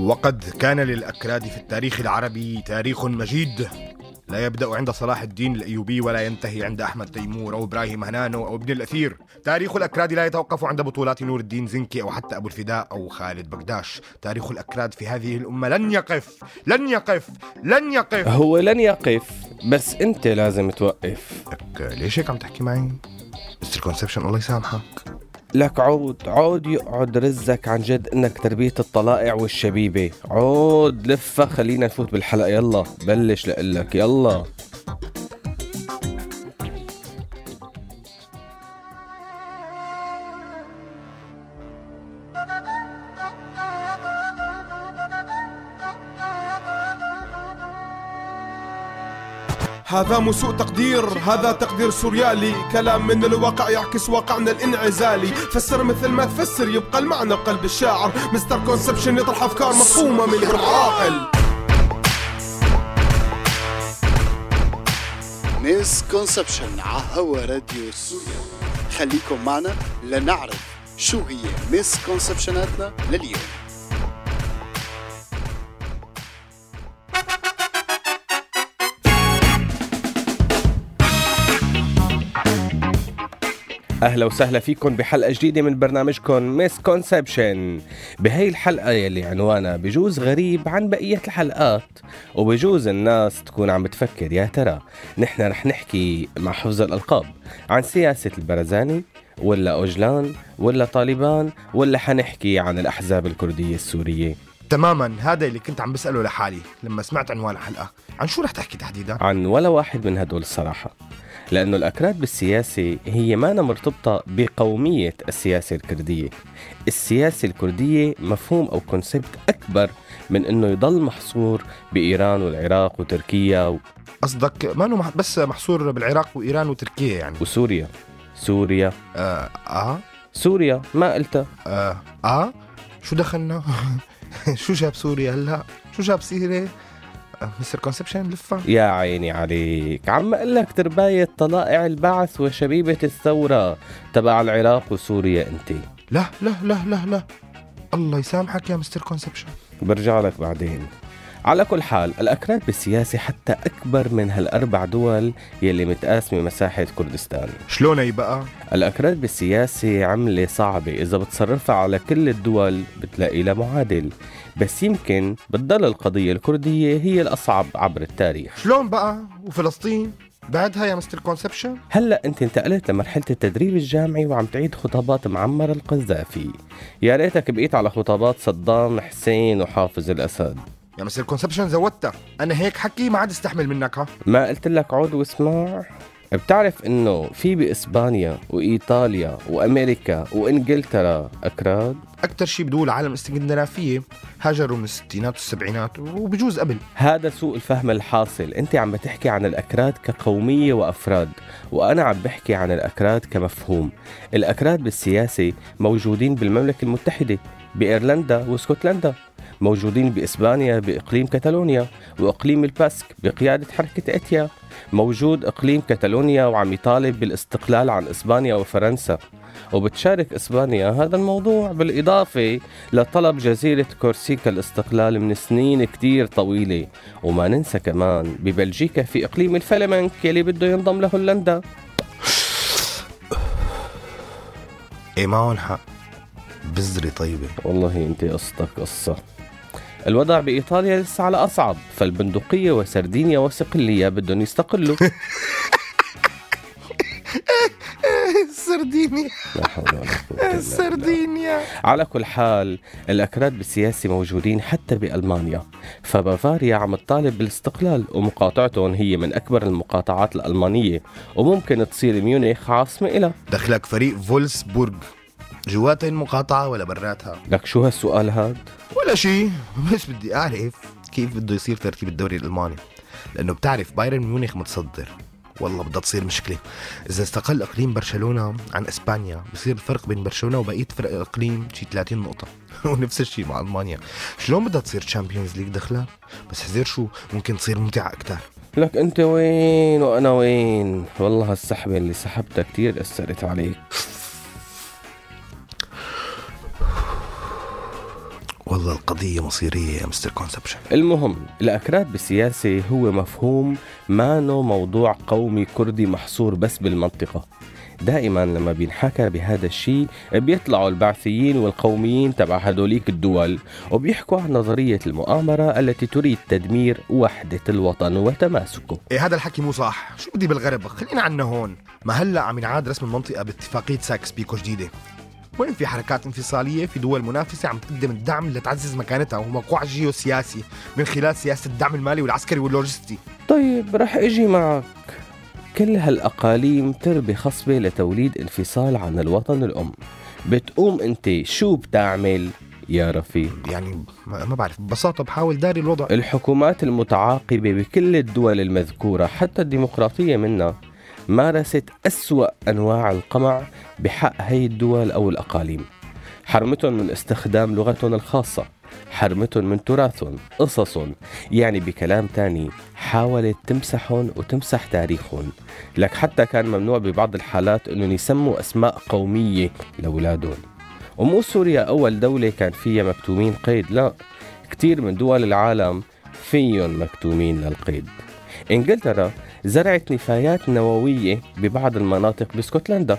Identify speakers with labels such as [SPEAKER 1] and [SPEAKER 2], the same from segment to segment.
[SPEAKER 1] وقد كان للأكراد في التاريخ العربي تاريخ مجيد. لا يبدأ عند صلاح الدين الأيوبي ولا ينتهي عند أحمد تيمور أو إبراهيم هنانو أو ابن الأثير. تاريخ الأكراد لا يتوقف عند بطولات نور الدين زنكي أو حتى أبو الفداء أو خالد بكداش تاريخ الأكراد في هذه الأمة لن يقف لن يقف لن يقف.
[SPEAKER 2] هو لن يقف بس أنت لازم توقف.
[SPEAKER 1] لك ليش هيك عم تحكي معي؟ misconception الله يسامحك.
[SPEAKER 2] لك عود عود يقعد رزك عن جد إنك تربية الطلائع والشبيبة. عود لفة خلينا نفوت بالحلقة. يلا بلش لقلك يلا.
[SPEAKER 3] هذا مو سوء تقدير هذا تقدير سوريالي. كلام من الواقع يعكس واقعنا الانعزالي. فسر مثل ما تفسر يبقى المعنى بقلب الشاعر. مستر كونسبشن يطرح أفكار مفهومة من العاقل.
[SPEAKER 4] ميس كونسبشن على هوا راديو سوريا. خليكم معنا لنعرف شو هي misconception اتنا لليوم.
[SPEAKER 2] أهلا وسهلا فيكم بحلقة جديدة من برنامجكم misconception بهي الحلقة يلي عنوانها بجوز غريب عن بقية الحلقات وبجوز الناس تكون عم بتفكر يا ترى نحن رح نحكي مع حفظ الألقاب عن سياسة البرزاني ولا اوجلان ولا طالبان ولا حنحكي عن الأحزاب الكردية السورية.
[SPEAKER 1] تماما هذا اللي كنت عم بسأله لحالي لما سمعت عنوان الحلقة. عن شو رح تحكي تحديدا؟
[SPEAKER 2] عن ولا واحد من هدول الصراحة. لأنه الأكراد بالسياسة هي مانا مرتبطة بقومية السياسة الكردية. السياسة الكردية مفهوم أو كونسبت أكبر من أنه يضل محصور بإيران والعراق وتركيا و...
[SPEAKER 1] قصدك ما إنه بس محصور بالعراق وإيران وتركيا يعني؟
[SPEAKER 2] وسوريا. سوريا.
[SPEAKER 1] آه آه.
[SPEAKER 2] سوريا. ما قلتها
[SPEAKER 1] آه, آه. شو دخلنا؟ شو جاب سوريا هلا؟ شو جاب سيرة؟ Mister Conception لفة.
[SPEAKER 2] يا عيني عليك. عم أقول لك ترباية طلائع البعث وشبيبة الثورة تبع العراق وسوريا أنت.
[SPEAKER 1] لا لا لا لا لا. الله يسامحك يا مستر كونسبشن.
[SPEAKER 2] برجع لك بعدين. على كل حال الأكراد بالسياسة حتى أكبر من هالأربع دول يلي متقاسمة مساحة كردستان
[SPEAKER 1] شلون هي بقى؟
[SPEAKER 2] الأكراد بالسياسة عملة صعبة إذا بتصرفها على كل الدول بتلاقي لها معادل بس يمكن بتضل القضية الكردية هي الأصعب عبر التاريخ
[SPEAKER 1] شلون بقى؟ وفلسطين؟ بعدها يا مستر Conception؟
[SPEAKER 2] هلأ أنت انتقلت لمرحلة التدريب الجامعي وعم تعيد خطابات معمر القذافي يا ريتك بقيت على خطابات صدام حسين وحافظ الأسد
[SPEAKER 1] يا مستر كونسبشن زودتها. أنا هيك حكي ما عاد استحمل منك ها؟
[SPEAKER 2] ما قلت لك عود واسمع. بتعرف إنه في بإسبانيا وإيطاليا وأمريكا وإنجلترا أكراد؟
[SPEAKER 1] أكثر شيء بدول العالم الاسكندنافية هاجروا من الستينات والسبعينات وبجوز قبل.
[SPEAKER 2] هذا سوء الفهم الحاصل. أنت عم بتحكي عن الأكراد كقومية وأفراد وأنا عم بحكي عن الأكراد كمفهوم. الأكراد بالسياسة موجودين بالمملكة المتحدة بإيرلندا واسكتلندا موجودين بإسبانيا بإقليم كتالونيا وإقليم الباسك بقيادة حركة إتيا. موجود إقليم كتالونيا وعم يطالب بالاستقلال عن إسبانيا وفرنسا. وبتشارك إسبانيا هذا الموضوع بالإضافة لطلب جزيرة كورسيكا الاستقلال من سنين كتير طويلة. وما ننسى كمان ببلجيكا في إقليم الفلمنك يلي بده ينضم لهولندا
[SPEAKER 1] إيه معهم حق بذرة طيبة.
[SPEAKER 2] والله أنت قصتك قصة. الوضع بإيطاليا لسه على أصعب فالبندقية وسردينيا وصقلية بدهم يستقلوا.
[SPEAKER 1] سردينيا.
[SPEAKER 2] لا حول ولا قوة إلا بالله.
[SPEAKER 1] سردينيا.
[SPEAKER 2] على كل حال الأكراد بالسياسة موجودين حتى بألمانيا. فبافاريا عم تطالب بالاستقلال ومقاطعتهم هي من أكبر المقاطعات الألمانية وممكن تصير ميونخ عاصمة إلها.
[SPEAKER 1] دخلك فريق فولسبورغ. جواتها المقاطعة ولا براتها؟
[SPEAKER 2] لك شو هالسؤال هاد؟
[SPEAKER 1] ولا شيء بس بدي أعرف كيف بده يصير ترتيب الدوري الألماني. لأنه بتعرف بايرن ميونخ متصدر. والله بدها تصير مشكلة. إذا استقل إقليم برشلونة عن إسبانيا بصير الفرق بين برشلونة وبقية فرق الإقليم شي 30 نقطة. ونفس الشيء مع ألمانيا. شلون بدها تصير Champions League دخلك؟ بس حذر شو ممكن تصير ممتعة أكتر.
[SPEAKER 2] لك أنت وين وأنا وين؟ والله هالسحبة اللي سحبتها كتير أثرت عليك.
[SPEAKER 1] والله القضية مصيرية يا Mister Conception.
[SPEAKER 2] المهم الأكراد بالسياسة هو مفهوم مانو موضوع قومي كردي محصور بس بالمنطقة. دائما لما بينحكى بهذا الشيء بيطلعوا البعثيين والقوميين تبع هدوليك الدول وبيحكوا عن نظرية المؤامرة التي تريد تدمير وحدة الوطن وتماسكه.
[SPEAKER 1] إيه هذا الحكي مو صح. شو بدي بالغرب؟ خلينا عنا هون. ما هلأ عم ينعاد رسم المنطقة باتفاقية سايكس بيكو جديدة وين في حركات انفصالية في دول منافسة عم تقدم الدعم لتعزز مكانتها؟ وموقعها الجيوسياسي من خلال سياسة الدعم المالي والعسكري واللوجستي.
[SPEAKER 2] طيب رح إجي معك. كل هالأقاليم تربي خصبة لتوليد انفصال عن الوطن الأم. بتقوم أنت شو بتعمل يا رفيق؟
[SPEAKER 1] يعني ما ما بعرف ببساطة بحاول داري الوضع.
[SPEAKER 2] الحكومات المتعاقبة بكل الدول المذكورة حتى الديمقراطية منها مارست أسوأ أنواع القمع بحق هي الدول أو الأقاليم. حرمتهم من استخدام لغتهم الخاصة. حرمتهم من تراثهم قصصهم. يعني بكلام تاني حاولت تمسحهم وتمسح تاريخهم. لك حتى كان ممنوع ببعض الحالات إنهم يسموا أسماء قومية لأولادهم. ومو سوريا أول دولة كان فيها مكتومين قيد. لا كتير من دول العالم فيهم مكتومين للقيد. إنجلترا زرعت نفايات نووية ببعض المناطق باسكتلندا.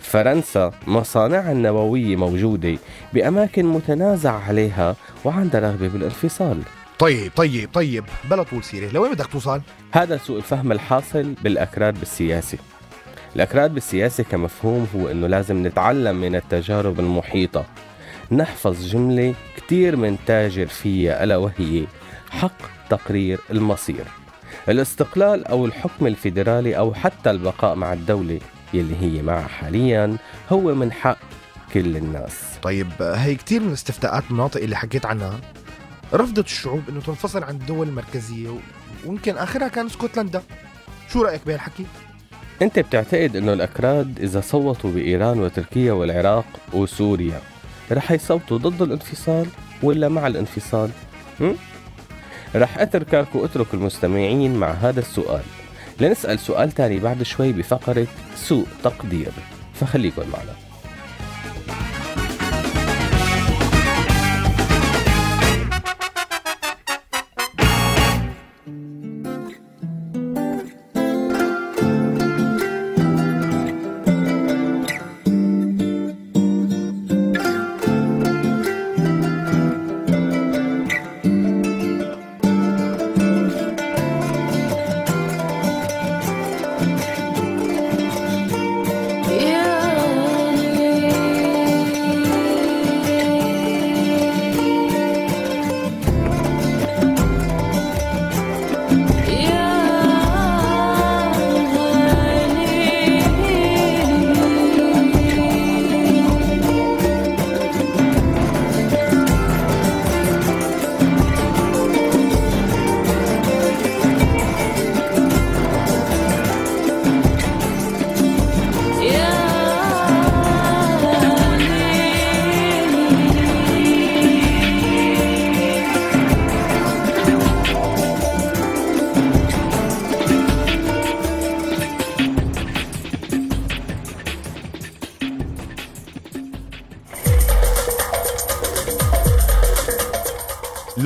[SPEAKER 2] فرنسا مصانعها النووية موجودة بأماكن متنازع عليها وعندها رغبة بالانفصال.
[SPEAKER 1] طيب طيب طيب بلا طول سيرة لوين بدك توصل؟
[SPEAKER 2] هذا سوء الفهم الحاصل بالأكراد بالسياسة. الأكراد بالسياسة كمفهوم هو أنه لازم نتعلم من التجارب المحيطة. نحفظ جملة كتير من تاجر فيها ألا وهي حق تقرير المصير. الاستقلال أو الحكم الفيدرالي أو حتى البقاء مع الدولة يلي هي معها حاليا هو من حق كل الناس
[SPEAKER 1] طيب هي كتير من استفتاءات المناطق اللي حكيت عنها رفضت الشعوب إنه تنفصل عن الدول المركزية ويمكن آخرها كان اسكتلندا شو رأيك بهالحكي؟
[SPEAKER 2] أنت بتعتقد إنه الأكراد إذا صوتوا بإيران وتركيا والعراق وسوريا رح يصوتوا ضد الانفصال ولا مع الانفصال؟ هم؟ رح أتركك وأترك المستمعين مع هذا السؤال. لنسأل سؤال تاني بعد شوي بفقرة سوء تقدير. فخليكن معنا.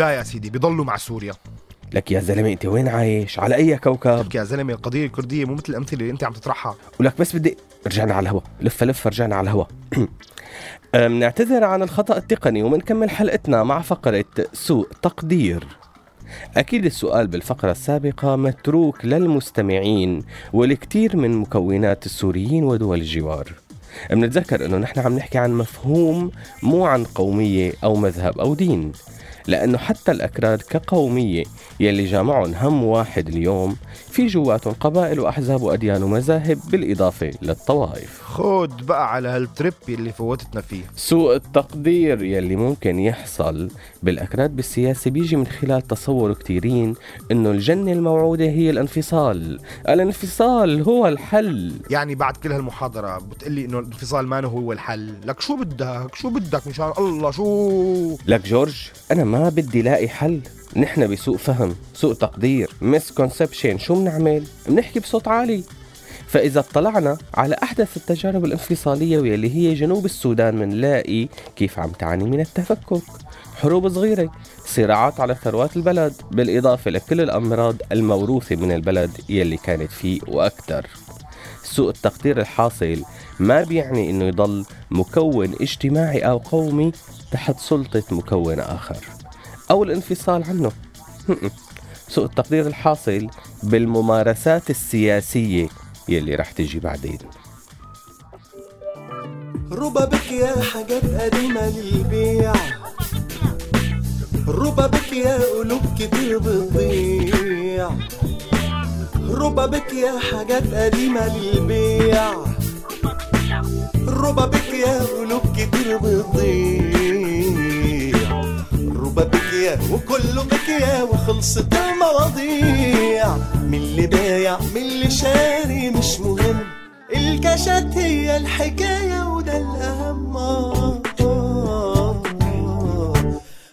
[SPEAKER 1] لا يا سيدي بيضلوا مع سوريا.
[SPEAKER 2] لك يا زلمة أنت وين عايش؟ على أي كوكب؟
[SPEAKER 1] لك يا زلمة القضية الكردية مو مثل الأمثلة اللي أنت عم تطرحها.
[SPEAKER 2] ولك بس بدي رجعنا على الهواء لفة لفة رجعنا على الهواء بنعتذر عن الخطأ التقني ومنكمل حلقتنا مع فقرة سوء تقدير. أكيد السؤال بالفقرة السابقة متروك للمستمعين والكثير من مكونات السوريين ودول الجوار. بنتذكر أنه نحن عم نحكي عن مفهوم مو عن قومية أو مذهب أو دين. لأنه حتى الأكراد كقومية يلي جامعهم هم واحد اليوم في جواتهم قبائل وأحزاب وأديان ومذاهب بالإضافة للطوائف.
[SPEAKER 1] خود بقى على هالتريب اللي فوتتنا فيه.
[SPEAKER 2] سوء التقدير يلي ممكن يحصل بالأكراد بالسياسة بيجي من خلال تصور كتيرين إنه الجنة الموعودة هي الانفصال. الانفصال هو الحل.
[SPEAKER 1] يعني بعد كل هالمحاضرة بتقلي إنه الانفصال ما هو الحل. لك شو بدك؟ شو بدك؟ مشان الله شو؟
[SPEAKER 2] لك جورج أنا ما بدي لاقي حل. نحن بسوء فهم سوء تقدير مسكونسبشن شو بنعمل بنحكي بصوت عالي. فإذا اطلعنا على أحدث التجارب الانفصالية واللي هي جنوب السودان منلاقي كيف عم تعاني من التفكك. حروب صغيرة صراعات على ثروات البلد بالإضافة لكل الأمراض الموروثة من البلد يلي كانت فيه وأكثر. سوء التقدير الحاصل ما بيعني إنه يضل مكون اجتماعي أو قومي تحت سلطة مكون آخر. أو الانفصال عنه. سوء التقدير الحاصل بالممارسات السياسية يلي رح تجي بعدين
[SPEAKER 1] ربا بك يا حاجات قديمة للبيع. ربا بك يا قلوب كتير بتضيع. ربا بك يا حاجات قديمة للبيع. ربا بك يا قلوب كتير بتضيع. يا وكله بك يا وخلصت المواضيع. من اللي بايع من اللي شاري مش مهم. الكاشات هي الحكاية وده الأهم. آه،.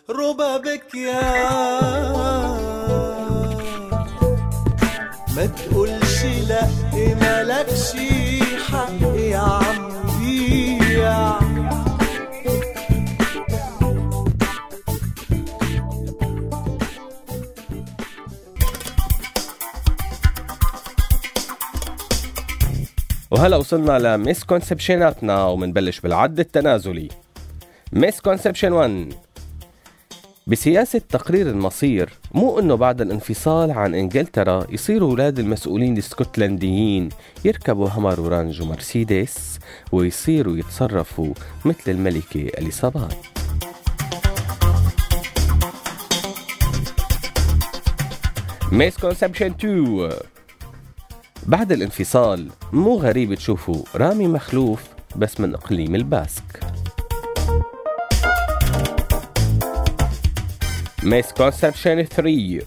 [SPEAKER 1] ربا ما تقولش لا مالكش.
[SPEAKER 2] وهلا وصلنا ل misconception اتنا ومنبلش بالعد التنازلي. misconception 1 بسياسة تقرير المصير مو إنه بعد الانفصال عن إنجلترا يصيروا أولاد المسؤولين الاسكتلنديين يركبوا Hummer و Range ومرسيدس ويصيروا يتصرفوا مثل الملكة اليصابات misconception 2 بعد الانفصال مو غريب تشوفوا رامي مخلوف بس من إقليم الباسك. misconception 3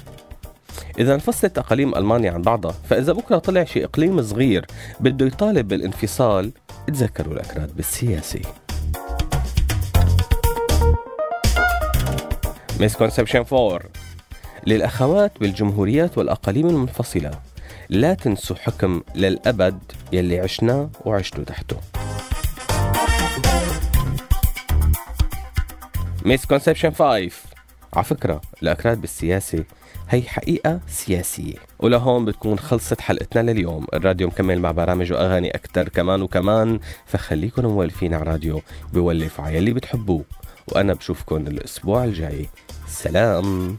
[SPEAKER 2] إذا انفصلت أقاليم ألمانيا عن بعضها فإذا بكرة طلع شي إقليم صغير بده يطالب بالانفصال تذكروا الأكراد بالسياسي. misconception 4 للأخوات بالجمهوريات والأقاليم المنفصلة. لا تنسوا حكم للأبد يلي عشناه وعشتوا تحته. misconception 5 على فكرة الأكراد بالسياسة هي حقيقة سياسية ولهون بتكون خلصت حلقتنا لليوم. الراديو مكمل مع برامج وأغاني أكتر كمان وكمان فخليكن مولفين على الراديو بولف على يلي بتحبوه. وأنا بشوفكن الأسبوع الجاي. سلام.